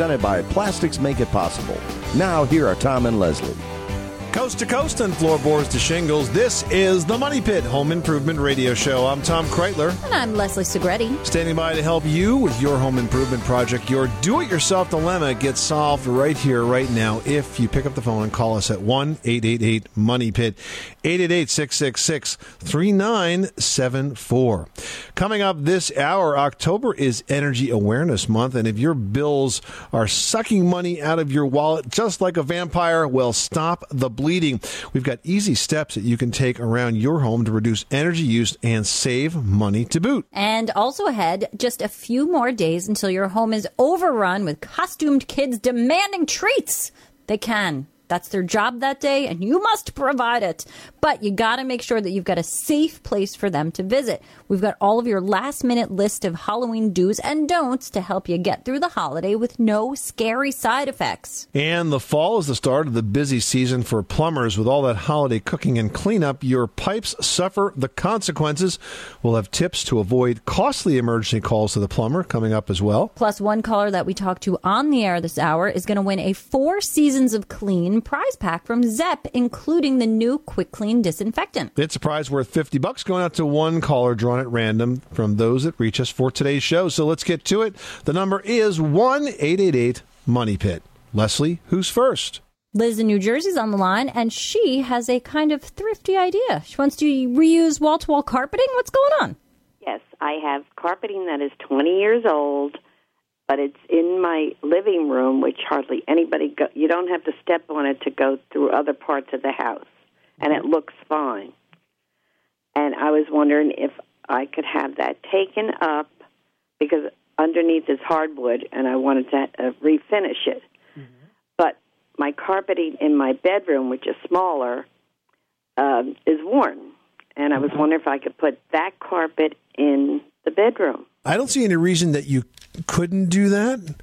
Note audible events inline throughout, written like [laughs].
Presented by Plastics Make It Possible. Now, here are Tom and Leslie. Coast to coast and floorboards to shingles, this is the Money Pit Home Improvement Radio Show. I'm Tom Kraeutler, And I'm Leslie Segrete. standing by to help you with your home improvement project. Your do it yourself dilemma gets solved right here, right now, if you pick up the phone and call us at 1 888 Money Pit, 888 666 3974. Coming up this hour, October is Energy Awareness Month, and if your bills are sucking money out of your wallet just like a vampire, well, stop the bleeding. We've got easy steps that you can take around your home to reduce energy use and save money to boot. And also ahead, just a few more days until your home is overrun with costumed kids demanding treats. They can. That's their job that day, and you must provide it. But you gotta make sure that you've got a safe place for them to visit. We've got all of your last minute list of Halloween do's and don'ts to help you get through the holiday with no scary side effects. And the fall is the start of the busy season for plumbers. With all that holiday cooking and cleanup, your pipes suffer the consequences. We'll have tips to avoid costly emergency calls to the plumber coming up as well. Plus, one caller that we talked to on the air this hour is going to win a four seasons of clean prize pack from Zep, including the new Quick Clean disinfectant. It's a prize worth 50 bucks going out to one caller drawn at random from those that reach us for today's show. So let's get to it. The number is 1 888 Money Pit. Leslie, who's first? Liz in New Jersey's on the line, and she has a kind of thrifty idea. She wants to reuse wall to wall carpeting. What's going on? Yes, I have carpeting that is 20 years old, but it's in my living room, which hardly anybody go. You don't have to step on it to go through other parts of the house, and it looks fine. And I was wondering if I could have that taken up because underneath is hardwood, and I wanted to uh, refinish it. But my carpeting in my bedroom, which is smaller, um, is worn, and I was wondering if I could put that carpet in the bedroom. I don't see any reason that you couldn't do that.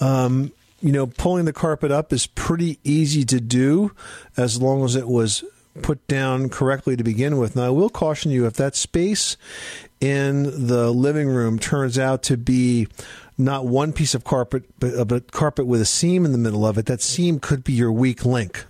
Um, you know, pulling the carpet up is pretty easy to do as long as it was put down correctly to begin with. Now, I will caution you if that space in the living room turns out to be not one piece of carpet, but a but carpet with a seam in the middle of it, that seam could be your weak link.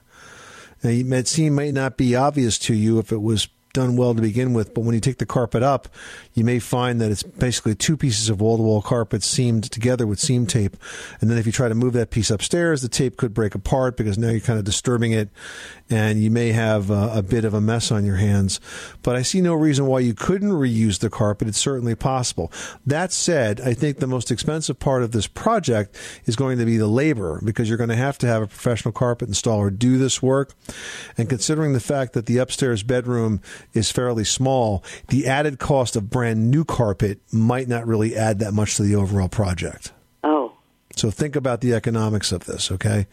Now, that seam might not be obvious to you if it was done well to begin with, but when you take the carpet up, you may find that it's basically two pieces of wall to wall carpet seamed together with seam tape. And then if you try to move that piece upstairs, the tape could break apart because now you're kind of disturbing it and you may have uh, a bit of a mess on your hands. But I see no reason why you couldn't reuse the carpet. It's certainly possible. That said, I think the most expensive part of this project is going to be the labor because you're going to have to have a professional carpet installer do this work. And considering the fact that the upstairs bedroom is fairly small, the added cost of brand new carpet might not really add that much to the overall project. Oh, So think about the economics of this, okay?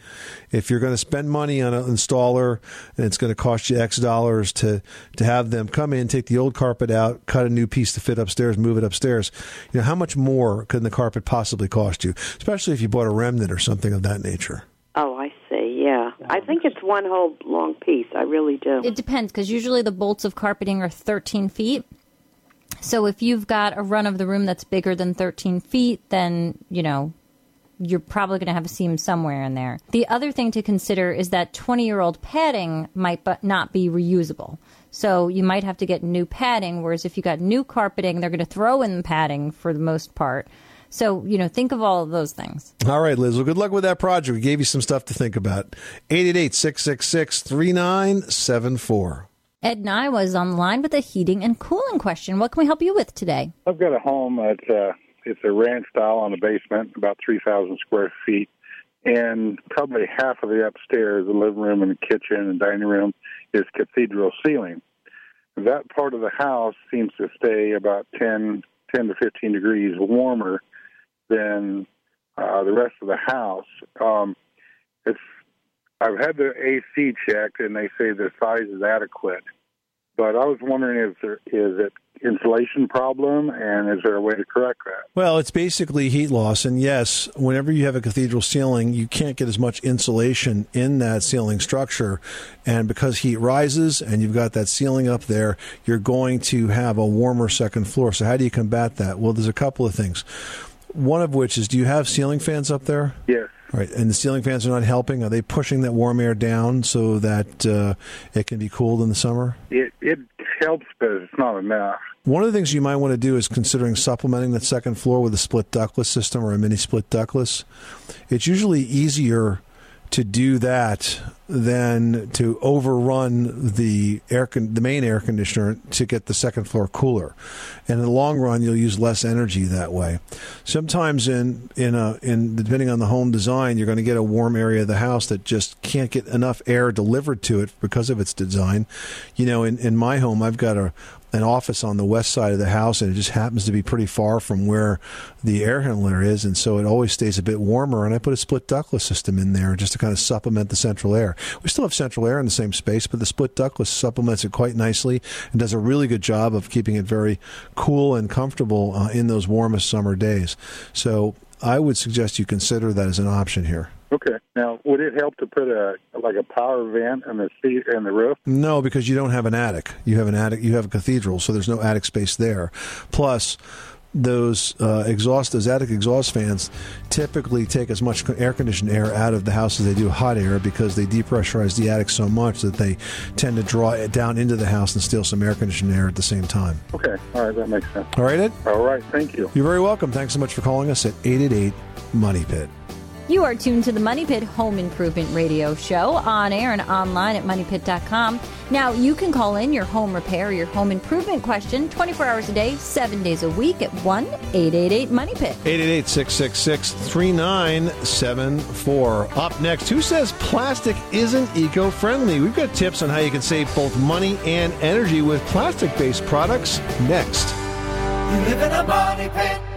If you're going to spend money on an installer and it's going to cost you X dollars to to have them come in, take the old carpet out, cut a new piece to fit upstairs, move it upstairs, you know, how much more can the carpet possibly cost you? Especially if you bought a remnant or something of that nature. oh, I see. Yeah, I think it's one whole long piece. I really do. It depends because usually the bolts of carpeting are 13 feet. So if you've got a run of the room that's bigger than 13 feet, then, you know, you're probably going to have a seam somewhere in there. The other thing to consider is that 20 year old padding might but not be reusable. So you might have to get new padding, whereas if you got new carpeting, they're going to throw in the padding for the most part. So, you know, think of all of those things. All right, Liz. Well, good luck with that project. We gave you some stuff to think about. 888 666 3974. Ed and I was on the line with a heating and cooling question. What can we help you with today? I've got a home. It's a uh, it's a ranch style on the basement, about three thousand square feet, and probably half of the upstairs, the living room and the kitchen and dining room, is cathedral ceiling. That part of the house seems to stay about 10, 10 to fifteen degrees warmer than uh, the rest of the house. Um, it's I've had the AC checked, and they say the size is adequate. But I was wondering, is there is it insulation problem, and is there a way to correct that? Well, it's basically heat loss. And yes, whenever you have a cathedral ceiling, you can't get as much insulation in that ceiling structure. And because heat rises and you've got that ceiling up there, you're going to have a warmer second floor. So, how do you combat that? Well, there's a couple of things. One of which is do you have ceiling fans up there? Yes. Right, and the ceiling fans are not helping. Are they pushing that warm air down so that uh, it can be cooled in the summer? It it helps, but it's not enough. One of the things you might want to do is considering supplementing the second floor with a split ductless system or a mini split ductless. It's usually easier to do that than to overrun the air con- the main air conditioner to get the second floor cooler. And in the long run, you'll use less energy that way. Sometimes in in a in depending on the home design, you're going to get a warm area of the house that just can't get enough air delivered to it because of its design. You know, in in my home, I've got a an office on the west side of the house, and it just happens to be pretty far from where the air handler is, and so it always stays a bit warmer. And I put a split ductless system in there just to kind of supplement the central air. We still have central air in the same space, but the split ductless supplements it quite nicely and does a really good job of keeping it very cool and comfortable uh, in those warmest summer days. So I would suggest you consider that as an option here. Okay. Now, would it help to put a like a power vent in the seat and the roof? No, because you don't have an attic. You have an attic. You have a cathedral, so there's no attic space there. Plus, those uh, exhaust, those attic exhaust fans, typically take as much air conditioned air out of the house as they do hot air because they depressurize the attic so much that they tend to draw it down into the house and steal some air conditioned air at the same time. Okay. All right, that makes sense. All right, Ed. All right. Thank you. You're very welcome. Thanks so much for calling us at eight eight eight Money Pit. You are tuned to the Money Pit Home Improvement Radio Show on air and online at moneypit.com. Now, you can call in your home repair, your home improvement question 24 hours a day, seven days a week at 1 888 Money Pit. 888 666 3974. Up next, who says plastic isn't eco friendly? We've got tips on how you can save both money and energy with plastic based products next. You live in a money pit.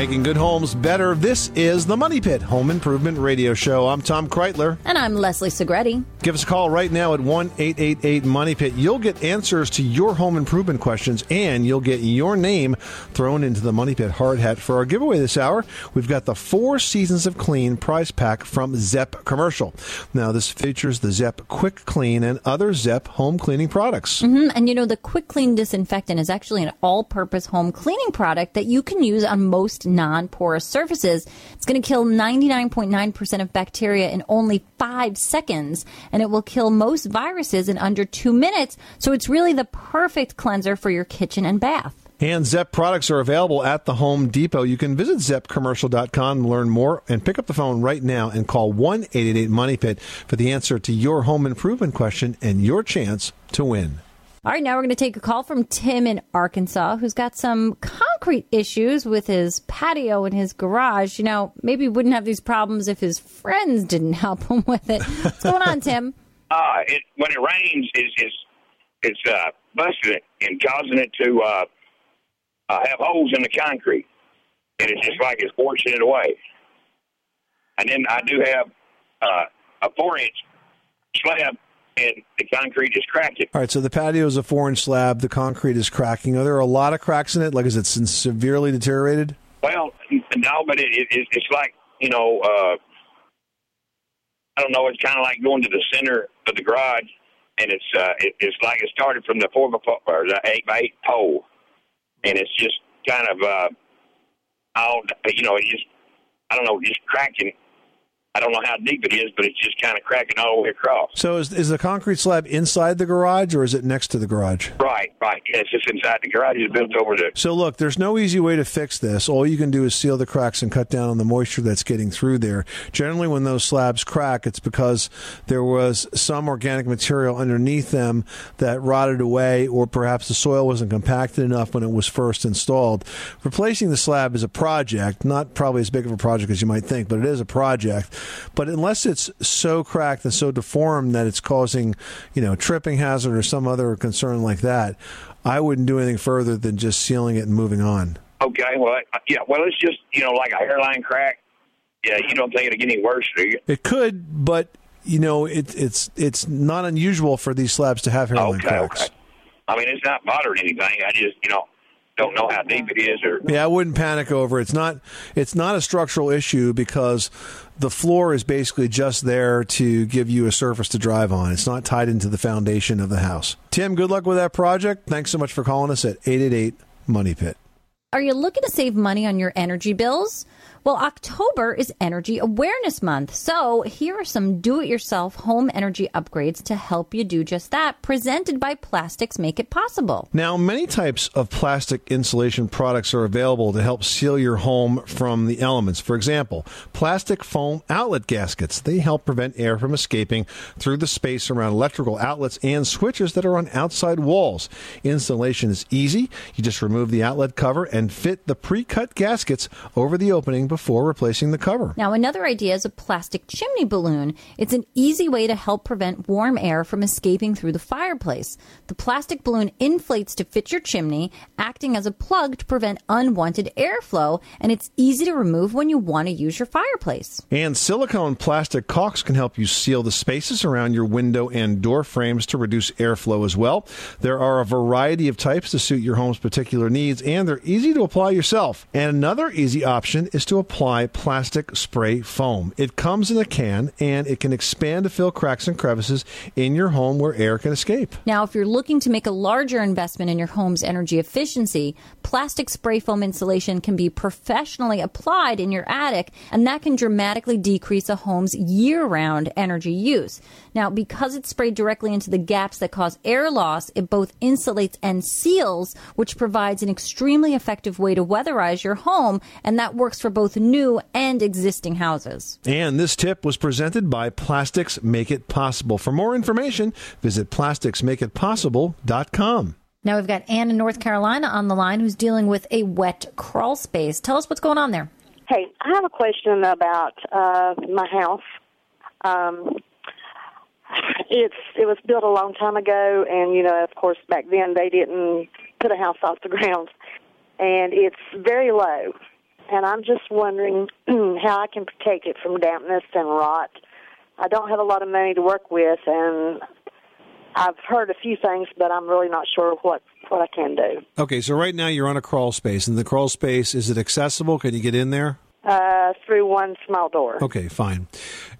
Making good homes better. This is the Money Pit Home Improvement Radio Show. I'm Tom Kraeutler. And I'm Leslie Segrete. Give us a call right now at 1 888 Money Pit. You'll get answers to your home improvement questions and you'll get your name thrown into the Money Pit hard hat. For our giveaway this hour, we've got the Four Seasons of Clean prize pack from Zep Commercial. Now, this features the Zep Quick Clean and other Zep home cleaning products. Mhm, And you know, the Quick Clean Disinfectant is actually an all purpose home cleaning product that you can use on most non porous surfaces. It's going to kill 99.9% of bacteria in only five seconds, and it will kill most viruses in under two minutes. So it's really the perfect cleanser for your kitchen and bath. And Zep products are available at the Home Depot. You can visit zepcommercial.com learn more and pick up the phone right now and call 1 888 Money Pit for the answer to your home improvement question and your chance to win. All right, now we're going to take a call from Tim in Arkansas, who's got some concrete issues with his patio and his garage. You know, maybe wouldn't have these problems if his friends didn't [laughs] help him with it. What's going on, Tim? [laughs] uh, it when it rains, is is it's uh, busting it and causing it to uh, uh, have holes in the concrete, and it's just like it's forcing it away. And then I do have uh, a four inch slab, and the concrete is cracking. All right, so the patio is a four inch slab. The concrete is cracking. Are there a lot of cracks in it? Like, is it severely deteriorated? Well, no, but it, it, it's like you know, uh, I don't know. It's kind of like going to the center of the garage, and it's uh, it, it's like it started from the four by four or the eight by eight pole, and it's just kind of uh, all you know, it's just I don't know, just cracking I don't know how deep it is, but it's just kind of cracking all the way across. So is is the concrete slab inside the garage or is it next to the garage? Right, right. Yeah, it's just inside the garage. It's built over the. So look, there's no easy way to fix this. All you can do is seal the cracks and cut down on the moisture that's getting through there. Generally, when those slabs crack, it's because there was some organic material underneath them that rotted away, or perhaps the soil wasn't compacted enough when it was first installed. Replacing the slab is a project, not probably as big of a project as you might think, but it is a project. But unless it's so cracked and so deformed that it's causing, you know, tripping hazard or some other concern like that, I wouldn't do anything further than just sealing it and moving on. Okay, well, I- yeah, well, it's just you know like a hairline crack. Yeah, you don't think it'll get any worse, do you? It could, but you know, it, it's it's not unusual for these slabs to have hairline Okay, cracks. okay. I mean, it's not bothering anything. I just you know don't know how deep it is, or Yeah, I wouldn't panic over it. It's not it's not a structural issue because the floor is basically just there to give you a surface to drive on. It's not tied into the foundation of the house. Tim, good luck with that project. Thanks so much for calling us at 888 Money Pit. Are you looking to save money on your energy bills? Well, October is Energy Awareness Month. So here are some do it yourself home energy upgrades to help you do just that, presented by Plastics Make It Possible. Now, many types of plastic insulation products are available to help seal your home from the elements. For example, plastic foam outlet gaskets. They help prevent air from escaping through the space around electrical outlets and switches that are on outside walls. Installation is easy. You just remove the outlet cover and fit the pre-cut gaskets over the opening before replacing the cover. Now, another idea is a plastic chimney balloon. It's an easy way to help prevent warm air from escaping through the fireplace. The plastic balloon inflates to fit your chimney, acting as a plug to prevent unwanted airflow, and it's easy to remove when you want to use your fireplace. And silicone plastic caulks can help you seal the spaces around your window and door frames to reduce airflow as well. There are a variety of types to suit your home's particular needs, and they're easy to apply yourself. And another easy option is to apply plastic spray foam. It comes in a can and it can expand to fill cracks and crevices in your home where air can escape. Now, if you're looking to make a larger investment in your home's energy efficiency, plastic spray foam insulation can be professionally applied in your attic, and that can dramatically decrease a home's year round energy use. Now, because it's sprayed directly into the gaps that cause air loss, it both insulates and seals, which provides an extremely effective way to weatherize your home, and that works for both new and existing houses. And this tip was presented by Plastics Make It Possible. For more information, visit plasticsmakeitpossible.com. Now we've got Ann in North Carolina on the line who's dealing with a wet crawl space. Tell us what's going on there. Hey, I have a question about uh, my house. Um, it's it was built a long time ago, and you know, of course, back then they didn't put a house off the [laughs] ground, and it's very low. And I'm just wondering [clears throat] how I can protect it from dampness and rot. I don't have a lot of money to work with, and I've heard a few things, but I'm really not sure what what I can do. Okay, so right now you're on a crawl space, and the crawl space is it accessible? Can you get in there? Uh, through one small door. Okay, fine.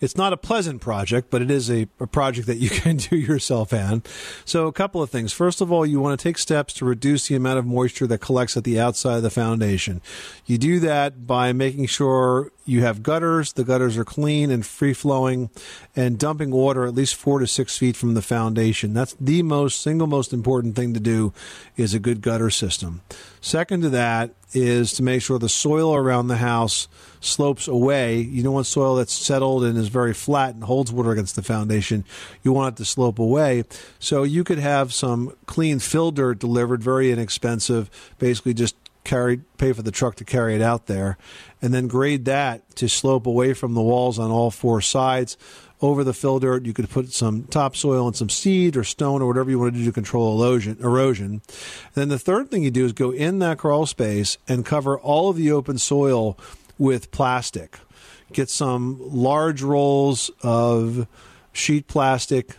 It's not a pleasant project, but it is a, a project that you [laughs] can do yourself, Anne. So, a couple of things. First of all, you want to take steps to reduce the amount of moisture that collects at the outside of the foundation. You do that by making sure you have gutters, the gutters are clean and free flowing, and dumping water at least four to six feet from the foundation. That's the most, single most important thing to do is a good gutter system. Second to that is to make sure the soil around the house slopes away. You don't want soil that's settled and is very flat and holds water against the foundation. You want it to slope away. So you could have some clean fill dirt delivered, very inexpensive, basically just carry pay for the truck to carry it out there and then grade that to slope away from the walls on all four sides. Over the fill dirt you could put some topsoil and some seed or stone or whatever you want to do to control erosion. Then the third thing you do is go in that crawl space and cover all of the open soil with plastic. Get some large rolls of sheet plastic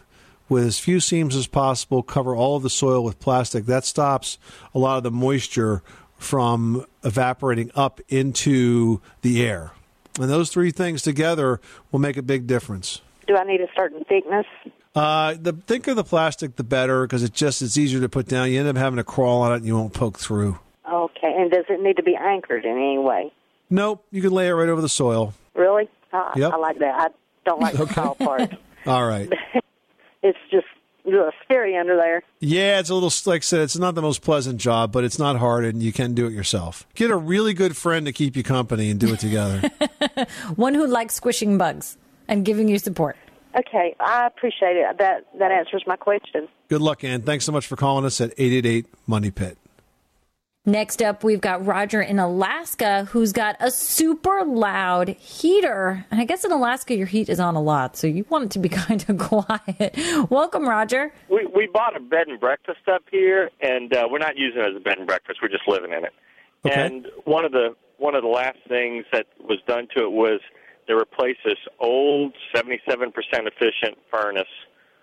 with as few seams as possible, cover all of the soil with plastic. That stops a lot of the moisture from evaporating up into the air. And those three things together will make a big difference. Do I need a certain thickness? Uh, the thicker the plastic, the better, because it just it's easier to put down. You end up having to crawl on it, and you won't poke through. Okay, and does it need to be anchored in any way? Nope, you can lay it right over the soil. Really? I, Yep. I like that. I don't like the [laughs] tall part. All right. [laughs] It's just scary under there. Yeah, it's a little like I said, it's not the most pleasant job, but it's not hard, and you can do it yourself. Get a really good friend to keep you company and do it together. [laughs] One who likes squishing bugs and giving you support. Okay, I appreciate it. That that answers my question. good luck, Ann. Thanks so much for calling us at eight eight eight Money Pit. Next up, we've got Roger in Alaska who's got a super loud heater. And I guess in Alaska, your heat is on a lot, so you want it to be [laughs] kind of quiet. Welcome, Roger. We we bought a bed and breakfast up here, and uh, we're not using it as a bed and breakfast. We're just living in it. Okay. And one of the one of the last things that was done to it was they replaced this old 77% efficient furnace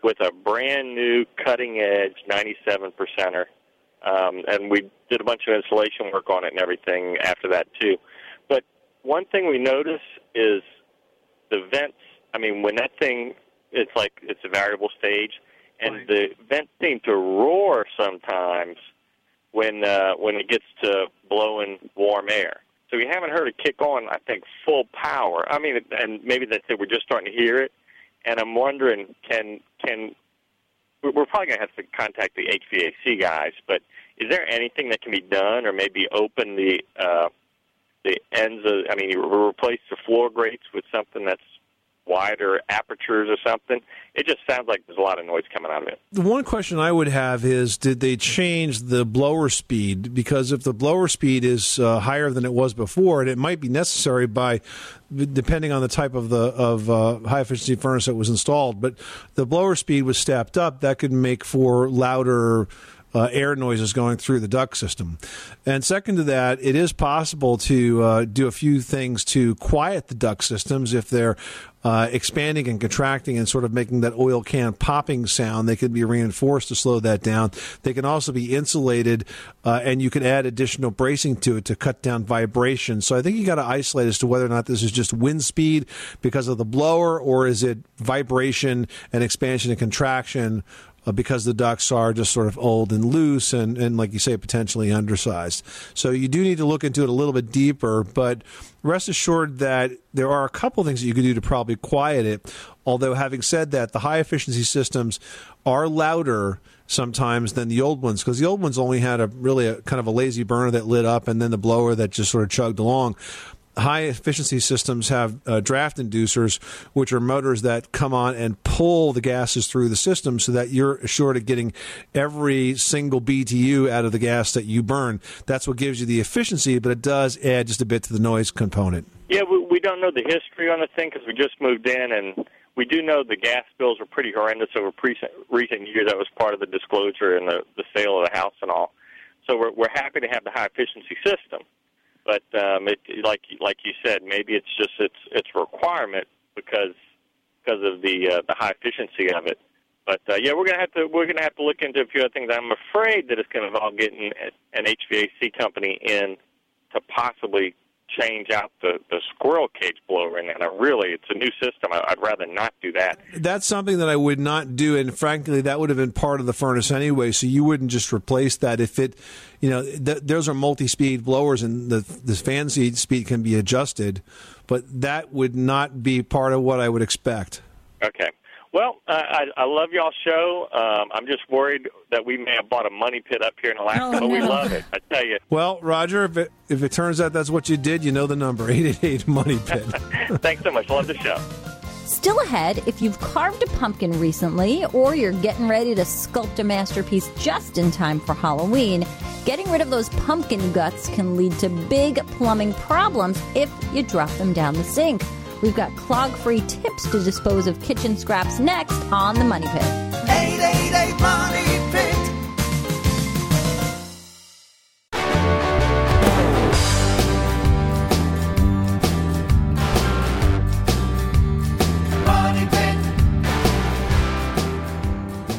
with a brand new cutting edge 97 percenter. Um, and we did a bunch of installation work on it and everything after that too. But one thing we notice is the vents. I mean, when that thing, it's like it's a variable stage, and the vents seem to roar sometimes when uh, when it gets to blowing warm air. So we haven't heard it kick on. I think full power. I mean, and maybe that's it. We're just starting to hear it, and I'm wondering, can can we're probably going to have to contact the HVAC guys, but is there anything that can be done, or maybe open the uh, the ends of? I mean, replace the floor grates with something that's wider apertures or something. It just sounds like there's a lot of noise coming out of it. The one question I would have is did they change the blower speed? Because if the blower speed is uh, higher than it was before, and it might be necessary by depending on the type of the of uh, high efficiency furnace that was installed, but the blower speed was stepped up, that could make for louder uh, air noises going through the duct system. And second to that, it is possible to uh, do a few things to quiet the duct systems if they're uh, expanding and contracting and sort of making that oil can popping sound. They can be reinforced to slow that down. They can also be insulated, uh, and you can add additional bracing to it to cut down vibration. So I think you got to isolate as to whether or not this is just wind speed because of the blower, or is it vibration and expansion and contraction uh, because the ducts are just sort of old and loose and, and, like you say, potentially undersized. So you do need to look into it a little bit deeper, but rest assured that there are a couple things that you could do to probably quiet it. Although, having said that, the high efficiency systems are louder sometimes than the old ones because the old ones only had a really a kind of a lazy burner that lit up and then the blower that just sort of chugged along high efficiency systems have uh, draft inducers, which are motors that come on and pull the gases through the system so that you're assured of getting every single BTU out of the gas that you burn. That's what gives you the efficiency, but it does add just a bit to the noise component. Yeah, we, we don't know the history on the thing because we just moved in, and we do know the gas bills were pretty horrendous over recent, recent years. That was part of the disclosure and the, the sale of the house and all. So we're, we're happy to have the high efficiency system. But um, it, like like you said, maybe it's just its its requirement because because of the uh, the high efficiency of it. But uh, yeah, we're gonna have to we're gonna have to look into a few other things. I'm afraid that it's gonna involve getting an HVAC company in to possibly change out the the squirrel cage blower. Now, really, it's a new system. I, I'd rather not do that. That's something that I would not do, and frankly, that would have been part of the furnace anyway. So you wouldn't just replace that if it, you know, th- those are multi-speed blowers, and the the fan seat speed can be adjusted, but that would not be part of what I would expect. Okay. Well, uh, I, I love y'all show. Um, I'm just worried that we may have bought a money pit up here in Alaska, Oh, but we love it. I tell you. Well, Roger, if it if it turns out that's what you did, you know the number [laughs] eight eight eight Money Pit. [laughs] Thanks so much. Love the show. Still ahead, if you've carved a pumpkin recently or you're getting ready to sculpt a masterpiece just in time for Halloween, getting rid of those pumpkin guts can lead to big plumbing problems if you drop them down the sink. We've got clog free tips to dispose of kitchen scraps next on The Money Pit. 888 Money Pit.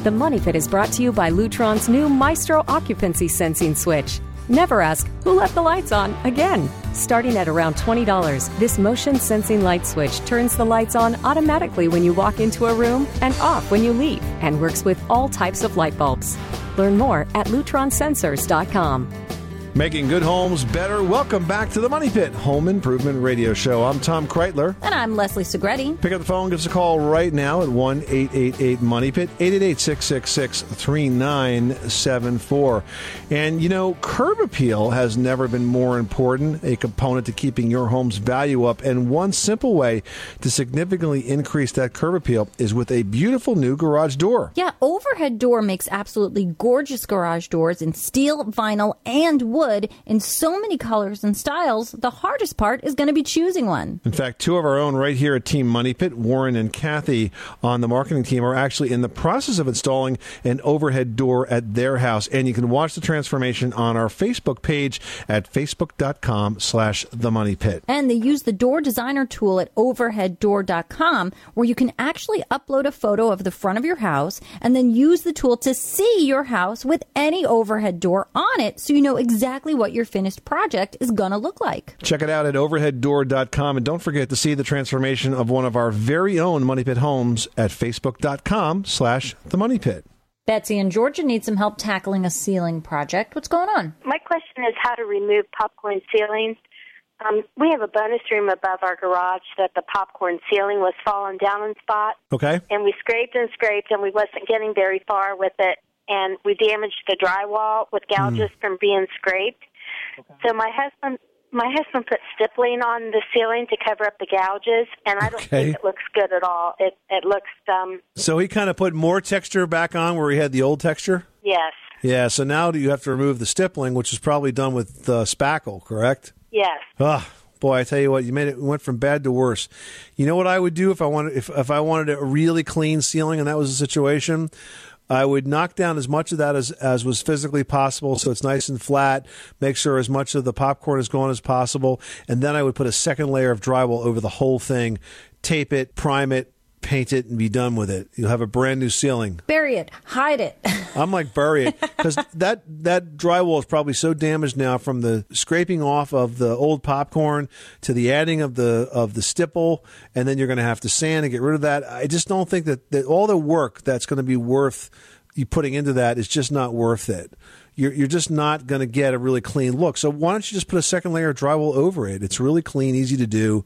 The Money Pit is brought to you by Lutron's new Maestro occupancy sensing switch. Never ask, who left the lights on again? Starting at around $20, this motion sensing light switch turns the lights on automatically when you walk into a room and off when you leave and works with all types of light bulbs. Learn more at lutronsensors.com. Making good homes better. Welcome back to the Money Pit Home Improvement Radio Show. I'm Tom Kraeutler. And I'm Leslie Segrete. Pick up the phone, give us a call right now at 1 888 Money Pit, 888 666 3974. And you know, curb appeal has never been more important, a component to keeping your home's value up. And one simple way to significantly increase that curb appeal is with a beautiful new garage door. Yeah, Overhead Door makes absolutely gorgeous garage doors in steel, vinyl, and wood in so many colors and styles. The hardest part is going to be choosing one. In fact, two of our own right here at Team Money Pit, Warren and Kathy on the marketing team, are actually in the process of installing an overhead door at their house. And you can watch the transformation on our Facebook page at facebook.com slash the money pit. And they use the door designer tool at overheaddoor.com where you can actually upload a photo of the front of your house and then use the tool to see your house with any overhead door on it so you know exactly what your finished project is going to look like. Check it out at overheaddoor.com. And don't forget to see the transformation of one of our very own Money Pit homes at facebook.com slash the money pit. Betsy and Georgia need some help tackling a ceiling project. What's going on? My question is how to remove popcorn ceilings. Um, we have a bonus room above our garage that the popcorn ceiling was falling down in spot, Okay. and we scraped and scraped, and we wasn't getting very far with it, and we damaged the drywall with gouges from being scraped. So my husband, my husband put stippling on the ceiling to cover up the gouges, and I don't Okay. think it looks good at all. It it looks um So he kind of put more texture back on where he had the old texture? yes Yeah, so now you have to remove the stippling, which is probably done with uh, spackle, correct? yes. Ah, boy, I tell you what, you made it it went from bad to worse. You know what I would do if I wanted if if I wanted a really clean ceiling and that was the situation? I would knock down as much of that as, as was physically possible so it's nice and flat, make sure as much of the popcorn is gone as possible, and then I would put a second layer of drywall over the whole thing, tape it, prime it, paint it, and be done with it. You'll have a brand new ceiling. Bury it, hide it. [laughs] I'm like bury it because that that drywall is probably so damaged now from the scraping off of the old popcorn to the adding of the of the stipple, and then you're going to have to sand and get rid of that. I just don't think that, that all the work that's going to be worth you putting into that is just not worth it. You're you're just not going to get a really clean look. So why don't you just put a second layer of drywall over it? It's really clean, easy to do,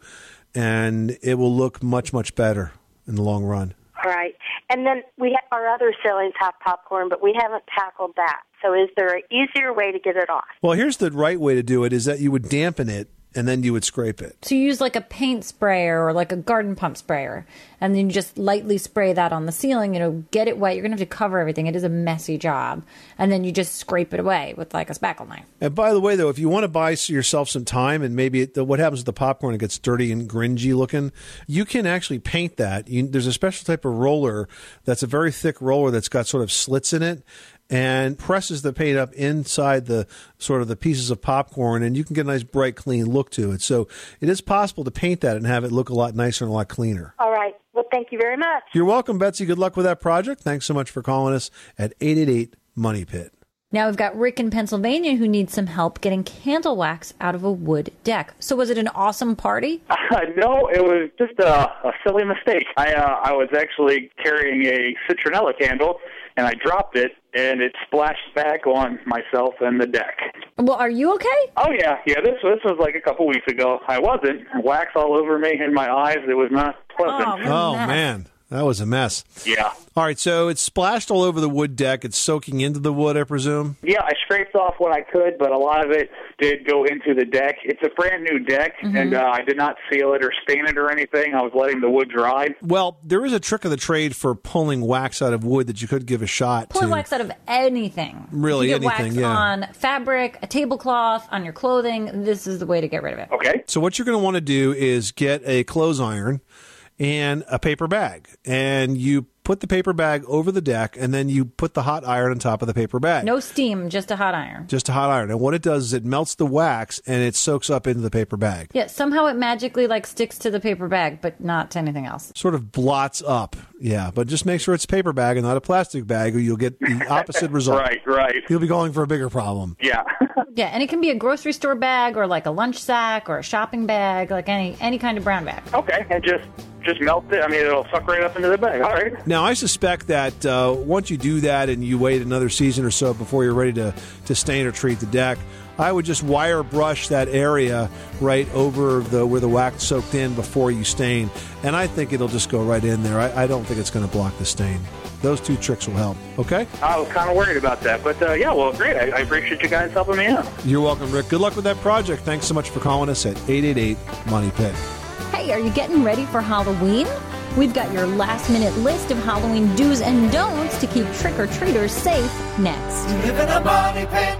and it will look much much better in the long run. Right. And then we have our other ceilings have popcorn, but we haven't tackled that. So is there an easier way to get it off? Well, here's the right way to do it: is that you would dampen it and then you would scrape it. So you use like a paint sprayer or like a garden pump sprayer, and then you just lightly spray that on the ceiling. You know, get it wet. You're gonna have to cover everything. It is a messy job, and then you just scrape it away with like a spackle knife. And by the way, though, if you want to buy yourself some time and maybe it, the, what happens with the popcorn, it gets dirty and gringy looking, you can actually paint that. You, there's a special type of roller that's a very thick roller that's got sort of slits in it and presses the paint up inside the sort of the pieces of popcorn and you can get a nice bright clean look to it so it is possible to paint that and have it look a lot nicer and a lot cleaner All right. Well, thank you very much. you're welcome betsy good luck with that project thanks so much for calling us at 888 money pit Now we've got Rick in Pennsylvania who needs some help getting candle wax out of a wood deck. So was it an awesome party? Uh, [laughs] no, it was just a, a silly mistake. I uh, I was actually carrying a citronella candle, and I dropped it, and it splashed back on myself and the deck. Well, are you okay? Oh yeah, yeah. This this was like a couple weeks ago. I wasn't wax all over me and my eyes. It was not pleasant. oh man oh, that was a mess Yeah. all right so it's splashed all over the wood deck it's soaking into the wood i presume Yeah, I scraped off what I could, but a lot of it did go into the deck. It's a brand new deck, and uh, I did not seal it or stain it or anything. I was letting the wood dry. Well, there is a trick of the trade for pulling wax out of wood that you could give a shot Pull to. wax out of anything. Really you can get anything, wax yeah. on fabric, a tablecloth, on your clothing. This is the way to get rid of it. Okay. So what you're going to want to do is get a clothes iron and a paper bag, and you put the paper bag over the deck, and then you put the hot iron on top of the paper bag. No steam, just a hot iron. Just a hot iron. And what it does is it melts the wax and it soaks up into the paper bag. Yeah, somehow it magically like sticks to the paper bag, but not to anything else. Sort of blots up. Yeah, but just make sure it's a paper bag and not a plastic bag, or you'll get the [laughs] opposite result. Right, right. You'll be going for a bigger problem. Yeah. [laughs] Yeah, and it can be a grocery store bag or like a lunch sack or a shopping bag, like any any kind of brown bag. Okay, and just just melt it. I mean, it'll suck right up into the bag. All right. Now, I suspect that uh, once you do that and you wait another season or so before you're ready to, to stain or treat the deck, I would just wire brush that area right over the where the wax soaked in before you stain, and I think it'll just go right in there. I, I don't think it's going to block the stain. Those two tricks will help. Okay. I was kind of worried about that, but uh, yeah, well, great. I, I appreciate you guys helping me out. You're welcome, Rick. Good luck with that project. Thanks so much for calling us at 888 Money Pit. Hey, are you getting ready for Halloween? We've got your last minute list of Halloween do's and don'ts to keep trick or treaters safe next. Live in a money pit.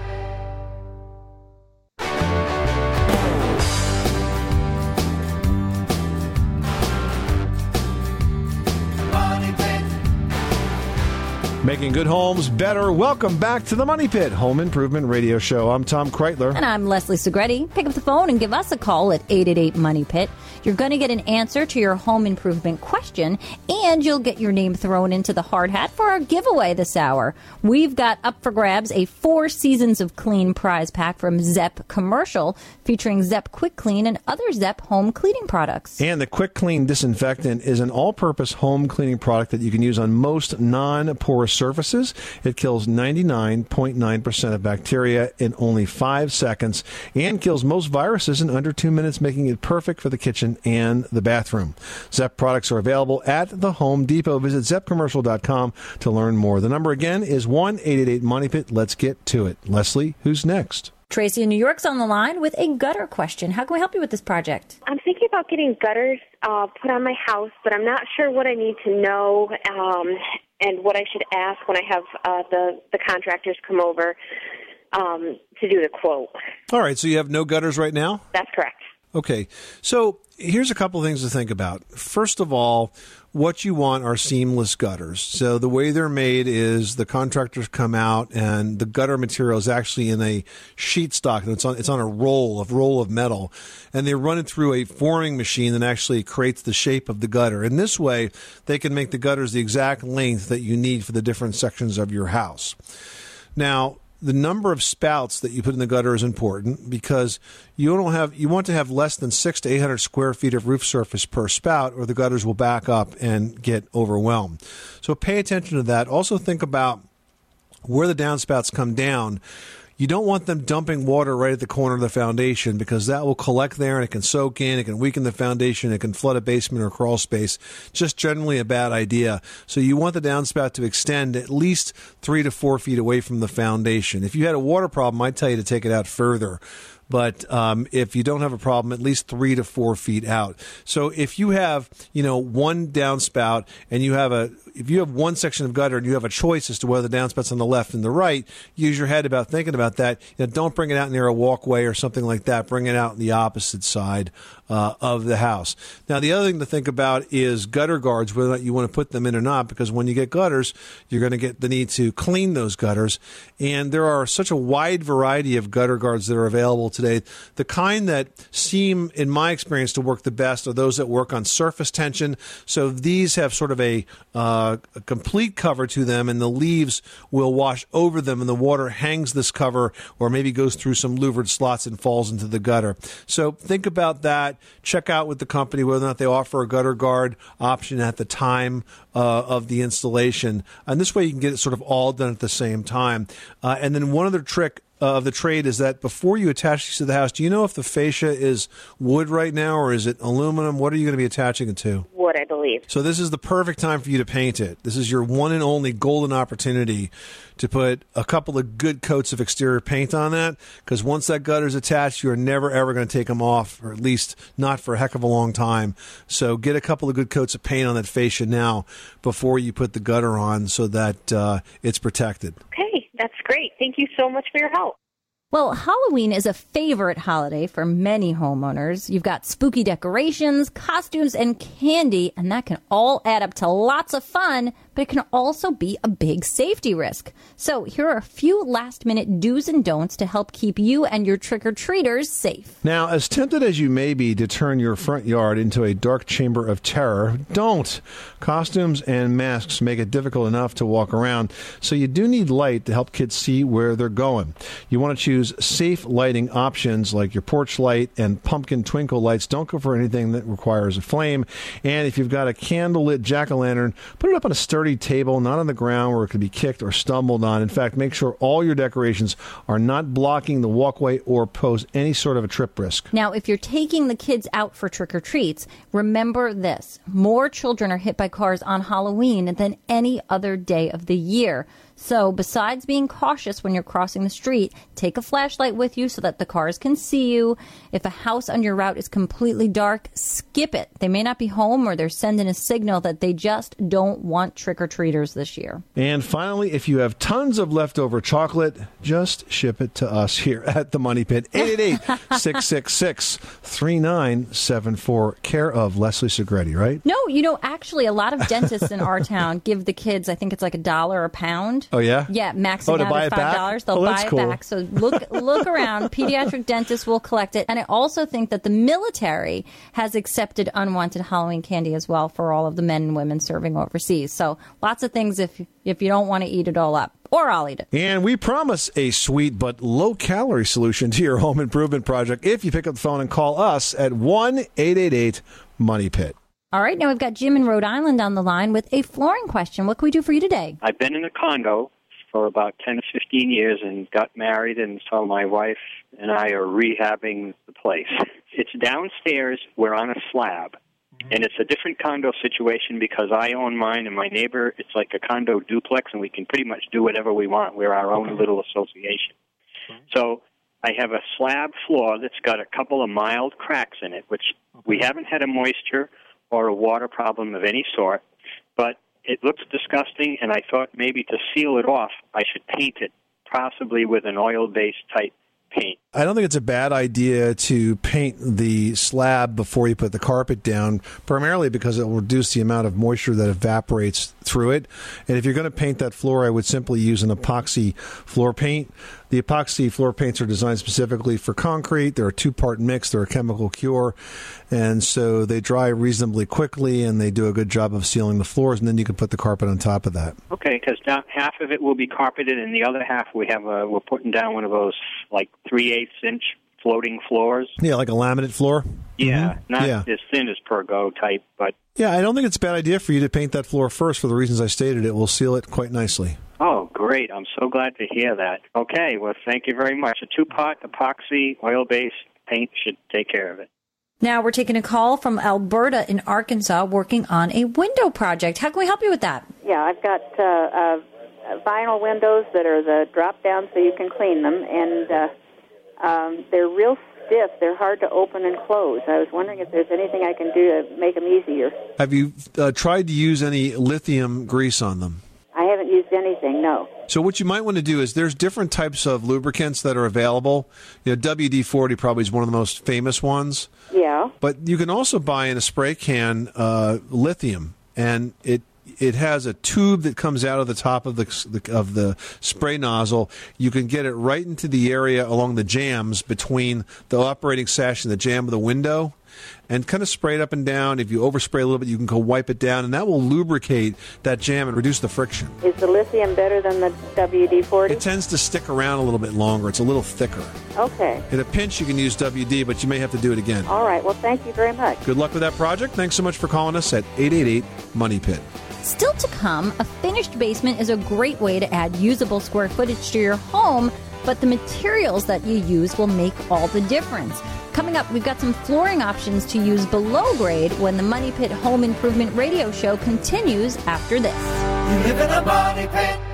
Making good homes better. Welcome back to the Money Pit Home Improvement Radio Show. I'm Tom Kraeutler. And I'm Leslie Segrete. Pick up the phone and give us a call at 888 Money Pit. You're going to get an answer to your home improvement question, and you'll get your name thrown into the hard hat for our giveaway this hour. We've got up for grabs a four seasons of clean prize pack from Zep Commercial featuring Zep Quick Clean and other Zep home cleaning products. And the Quick Clean Disinfectant is an all purpose home cleaning product that you can use on most non porous surfaces. It kills 99.9% of bacteria in only five seconds and kills most viruses in under two minutes, making it perfect for the kitchen and the bathroom. Zep products are available at the Home Depot. Visit zepcommercial.com to learn more. The number again is 1 888 Money Pit. Let's get to it. Leslie, who's next? Tracy in New York's on the line with a gutter question. How can we help you with this project? I'm thinking about getting gutters uh, put on my house, but I'm not sure what I need to know um, and what I should ask when I have uh, the the contractors come over um, to do the quote. All right, so you have no gutters right now? That's correct. Okay, so here's a couple things to think about. First of all, what you want are seamless gutters. So the way they're made is the contractors come out and the gutter material is actually in a sheet stock and it's on it's on a roll of roll of metal and they run it through a forming machine that actually creates the shape of the gutter. And this way they can make the gutters the exact length that you need for the different sections of your house. Now, the number of spouts that you put in the gutter is important because you don't have you want to have less than six to eight hundred square feet of roof surface per spout, or the gutters will back up and get overwhelmed. So pay attention to that. Also think about where the downspouts come down. You don't want them dumping water right at the corner of the foundation because that will collect there and it can soak in, it can weaken the foundation, it can flood a basement or crawl space. Just generally a bad idea. So you want the downspout to extend at least three to four feet away from the foundation. If you had a water problem, I'd tell you to take it out further. But um, if you don't have a problem, at least three to four feet out. So if you have, you know, one downspout and you have a, if you have one section of gutter and you have a choice as to whether the downspouts on the left and the right, use your head about thinking about that. You know, don't bring it out near a walkway or something like that. Bring it out on the opposite side uh, of the house. Now, the other thing to think about is gutter guards, whether you want to put them in or not, because when you get gutters, you're going to get the need to clean those gutters. And there are such a wide variety of gutter guards that are available today. The kind that seem, in my experience, to work the best are those that work on surface tension. So these have sort of a, uh, a complete cover to them, and the leaves will wash over them, and the water hangs this cover or maybe goes through some louvered slots and falls into the gutter. So think about that. Check out with the company whether or not they offer a gutter guard option at the time uh, of the installation. And this way you can get it sort of all done at the same time. Uh, and then one other trick uh, of the trade is that before you attach these to the house, do you know if the fascia is wood right now or is it aluminum? What are you going to be attaching it to? Wood, I believe. So this is the perfect time for you to paint it. This is your one and only golden opportunity to put a couple of good coats of exterior paint on that because once that gutter's attached, you're never ever going to take them off, or at least not for a heck of a long time. So get a couple of good coats of paint on that fascia now before you put the gutter on so that uh, it's protected. Okay, great. Thank you so much for your help. Well, Halloween is a favorite holiday for many homeowners. You've got spooky decorations, costumes, and candy, and that can all add up to lots of fun, but it can also be a big safety risk. So, here are a few last minute do's and don'ts to help keep you and your trick or treaters safe. Now, as tempted as you may be to turn your front yard into a dark chamber of terror, don't. Costumes and masks make it difficult enough to walk around, so you do need light to help kids see where they're going. You want to choose safe lighting options like your porch light and pumpkin twinkle lights. Don't go for anything that requires a flame. And if you've got a candlelit jack o' lantern, put it up on a sturdy table, not on the ground where it could be kicked or stumbled on. In fact, make sure all your decorations are not blocking the walkway or pose any sort of a trip risk. Now, if you're taking the kids out for trick or treats, remember this more children are hit by cars on Halloween than any other day of the year. So, besides being cautious when you're crossing the street, take a flashlight with you so that the cars can see you. If a house on your route is completely dark, skip it. They may not be home or they're sending a signal that they just don't want trick or treaters this year. And finally, if you have tons of leftover chocolate, just ship it to us here [laughs] at the Money Pit. 888-666-3974, care of Leslie Segrete, right? No, you know, actually, a lot of dentists in our [laughs] town give the kids, I think it's like a dollar a pound. Oh, yeah? Yeah, maxing Oh, to out buy at five dollars. They'll Oh, buy that's it cool. back. So look [laughs] look around. Pediatric dentists will collect it. And I also think that the military has accepted unwanted Halloween candy as well for all of the men and women serving overseas. So lots of things if if you don't want to eat it all up. Or I'll eat it. And we promise a sweet but low calorie solution to your home improvement project if you pick up the phone and call us at 1 888 Money Pit. All right, now we've got Jim in Rhode Island on the line with a flooring question. What can we do for you today? I've been in a condo for about 10 to 15 years and got married, and so my wife and I are rehabbing the place. [laughs] It's downstairs, we're on a slab, mm-hmm. and it's a different condo situation because I own mine and my neighbor, it's like a condo duplex, and we can pretty much do whatever we want. We're our own little association. So I have a slab floor that's got a couple of mild cracks in it, which we haven't had a moisture or a water problem of any sort, but it looks disgusting, and I thought maybe to seal it off, I should paint it, possibly with an oil based type paint. I don't think it's a bad idea to paint the slab before you put the carpet down, primarily because it will reduce the amount of moisture that evaporates through it. And if you're going to paint that floor, I would simply use an epoxy floor paint. The epoxy floor paints are designed specifically for concrete. They're a two part mix, they're a chemical cure. And so they dry reasonably quickly and they do a good job of sealing the floors. And then you can put the carpet on top of that. Okay, because half of it will be carpeted, and the other half we have a, we're putting down one of those like three eighths inch floating floors. Yeah, like a laminate floor. Yeah, not Mm-hmm. Yeah. as thin as Pergo type, but Yeah, I don't think it's a bad idea for you to paint that floor first for the reasons I stated. It will seal it quite nicely. oh, great! I'm so glad to hear that. Okay, well, thank you very much. A two pot epoxy oil based paint should take care of it. Now we're taking a call from Alberta in Arkansas working on a window project. How can we help you with that? Yeah, I've got uh, uh, vinyl windows that are the drop down so you can clean them, and uh, um, they're real stiff. They're hard to open and close. I was wondering if there's anything I can do to make them easier. Have you uh, tried to use any lithium grease on them? I haven't used anything, no. So what you might want to do is there's different types of lubricants that are available. You know, WD-40 probably is one of the most famous ones. Yeah. But you can also buy in a spray can uh, lithium, and it it has a tube that comes out of the top of the, the of the spray nozzle. You can get it right into the area along the jambs between the operating sash and the jamb of the window. And kind of spray it up and down. If you overspray a little bit, you can go wipe it down, and that will lubricate that jamb and reduce the friction. Is the lithium better than the WD 40? It tends to stick around a little bit longer. It's a little thicker. Okay. In a pinch, you can use WD, but you may have to do it again. All right. Well, thank you very much. Good luck with that project. Thanks so much for calling us at 888 Money Pit. Still to come, a finished basement is a great way to add usable square footage to your home, but the materials that you use will make all the difference. Coming up, we've got some flooring options to use below grade when the Money Pit Home Improvement Radio Show continues after this. You live in a money pit.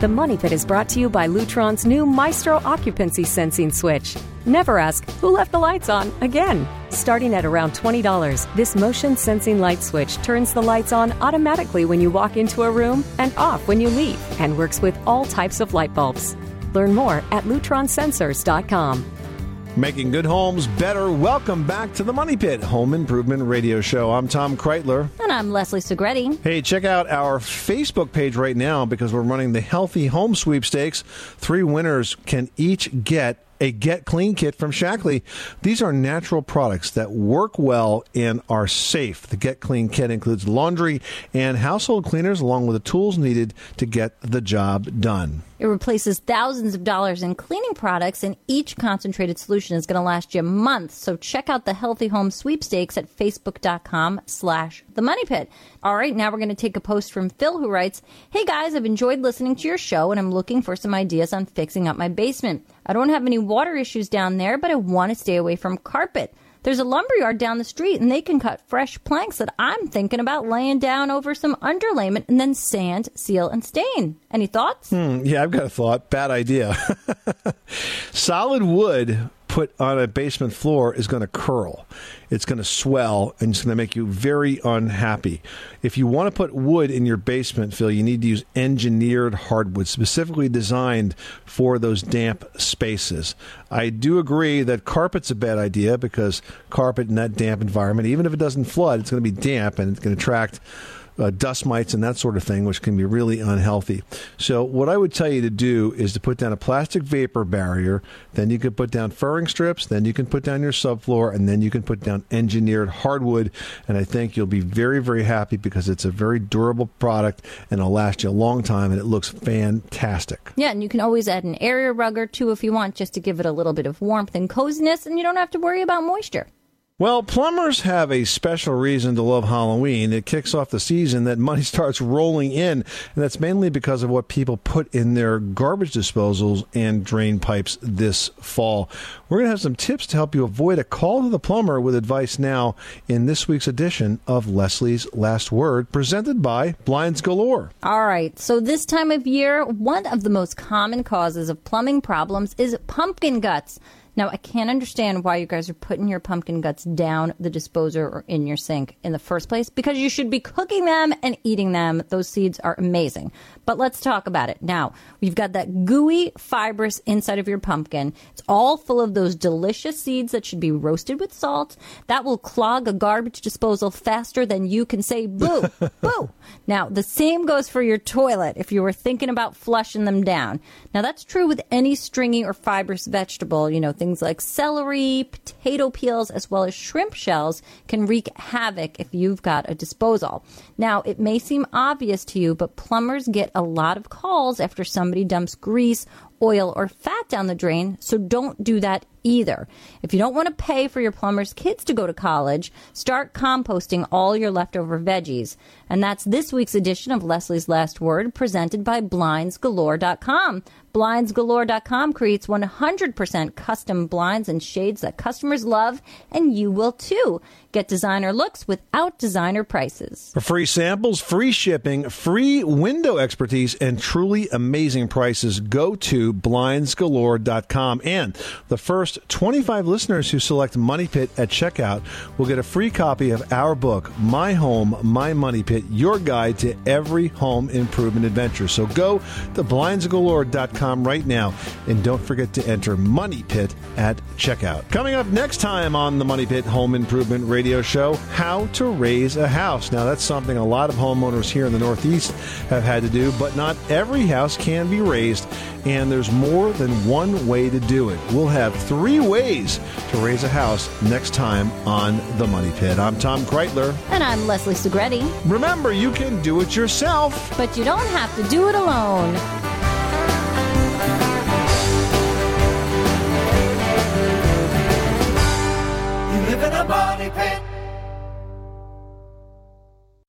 The Money Pit is brought to you by Lutron's new Maestro occupancy sensing switch. Never ask, who left the lights on again? Starting at around $20, this motion sensing light switch turns the lights on automatically when you walk into a room and off when you leave and works with all types of light bulbs. Learn more at lutronsensors.com. Making good homes better. Welcome back to the Money Pit Home Improvement Radio Show. I'm Tom Kraeutler. And I'm Leslie Segrete. Hey, check out our Facebook page right now because we're running the Healthy Home Sweepstakes. Three winners can each get a Get Clean kit from Shaklee. These are natural products that work well and are safe. The Get Clean kit includes laundry and household cleaners along with the tools needed to get the job done. It replaces thousands of dollars in cleaning products, and each concentrated solution is going to last you months. So check out the Healthy Home Sweepstakes at facebook.com slash the money pit. All right, now we're going to take a post from Phil who writes, Hey guys, I've enjoyed listening to your show and I'm looking for some ideas on fixing up my basement. I don't have any water issues down there, but I want to stay away from carpet. There's a lumberyard down the street and they can cut fresh planks that I'm thinking about laying down over some underlayment and then sand, seal, and stain. Any thoughts? Hmm, yeah, I've got a thought. Bad idea. [laughs] Solid wood put on a basement floor is going to curl. It's going to swell and it's going to make you very unhappy. If you want to put wood in your basement, Phil, you need to use engineered hardwood, specifically designed for those damp spaces. I do agree that carpet's a bad idea because carpet in that damp environment, even if it doesn't flood, it's going to be damp and it's going to attract uh, dust mites and that sort of thing, which can be really unhealthy. So, what I would tell you to do is to put down a plastic vapor barrier. Then you can put down furring strips. Then you can put down your subfloor, and then you can put down engineered hardwood. And I think you'll be very, very happy because it's a very durable product and it'll last you a long time, and it looks fantastic. Yeah, and you can always add an area rug or two if you want, just to give it a little bit of warmth and coziness, and you don't have to worry about moisture. Well, plumbers have a special reason to love Halloween. It kicks off the season that money [laughs] starts rolling in, and that's mainly because of what people put in their garbage disposals and drain pipes this fall. We're going to have some tips to help you avoid a call to the plumber with advice now in this week's edition of Leslie's Last Word, presented by Blinds Galore. All right, so this time of year, one of the most common causes of plumbing problems is pumpkin guts. Now, I can't understand why you guys are putting your pumpkin guts down the disposer or in your sink in the first place because you should be cooking them and eating them. Those seeds are amazing. But let's talk about it. Now, we've got that gooey, fibrous inside of your pumpkin. It's all full of those delicious seeds that should be roasted with salt. That will clog a garbage disposal faster than you can say boo, [laughs] boo. Now, the same goes for your toilet if you were thinking about flushing them down. Now, that's true with any stringy or fibrous vegetable, you know, things like celery, potato peels, as well as shrimp shells can wreak havoc if you've got a disposal. Now, it may seem obvious to you, but plumbers get a lot of calls after somebody dumps grease oil or fat down the drain, so don't do that either. If you don't want to pay for your plumber's kids to go to college, start composting all your leftover veggies. And that's this week's edition of Leslie's Last Word, presented by BlindsGalore.com. BlindsGalore.com creates 100% custom blinds and shades that customers love, and you will too. Get designer looks without designer prices. For free samples, free shipping, free window expertise, and truly amazing prices, go to blindsgalore.com. And the first 25 listeners who select Money Pit at checkout will get a free copy of our book, My Home, My Money Pit, your guide to every home improvement adventure. So go to blindsgalore.com right now and don't forget to enter Money Pit at checkout. Coming up next time on the Money Pit Home Improvement Radio Show, how to raise a house. Now, that's something a lot of homeowners here in the Northeast have had to do, but not every house can be raised, and there's more than one way to do it. We'll have three ways to raise a house next time on The Money Pit. I'm Tom Kraeutler. And I'm Leslie Segrete. Remember, you can do it yourself. But you don't have to do it alone. money pit.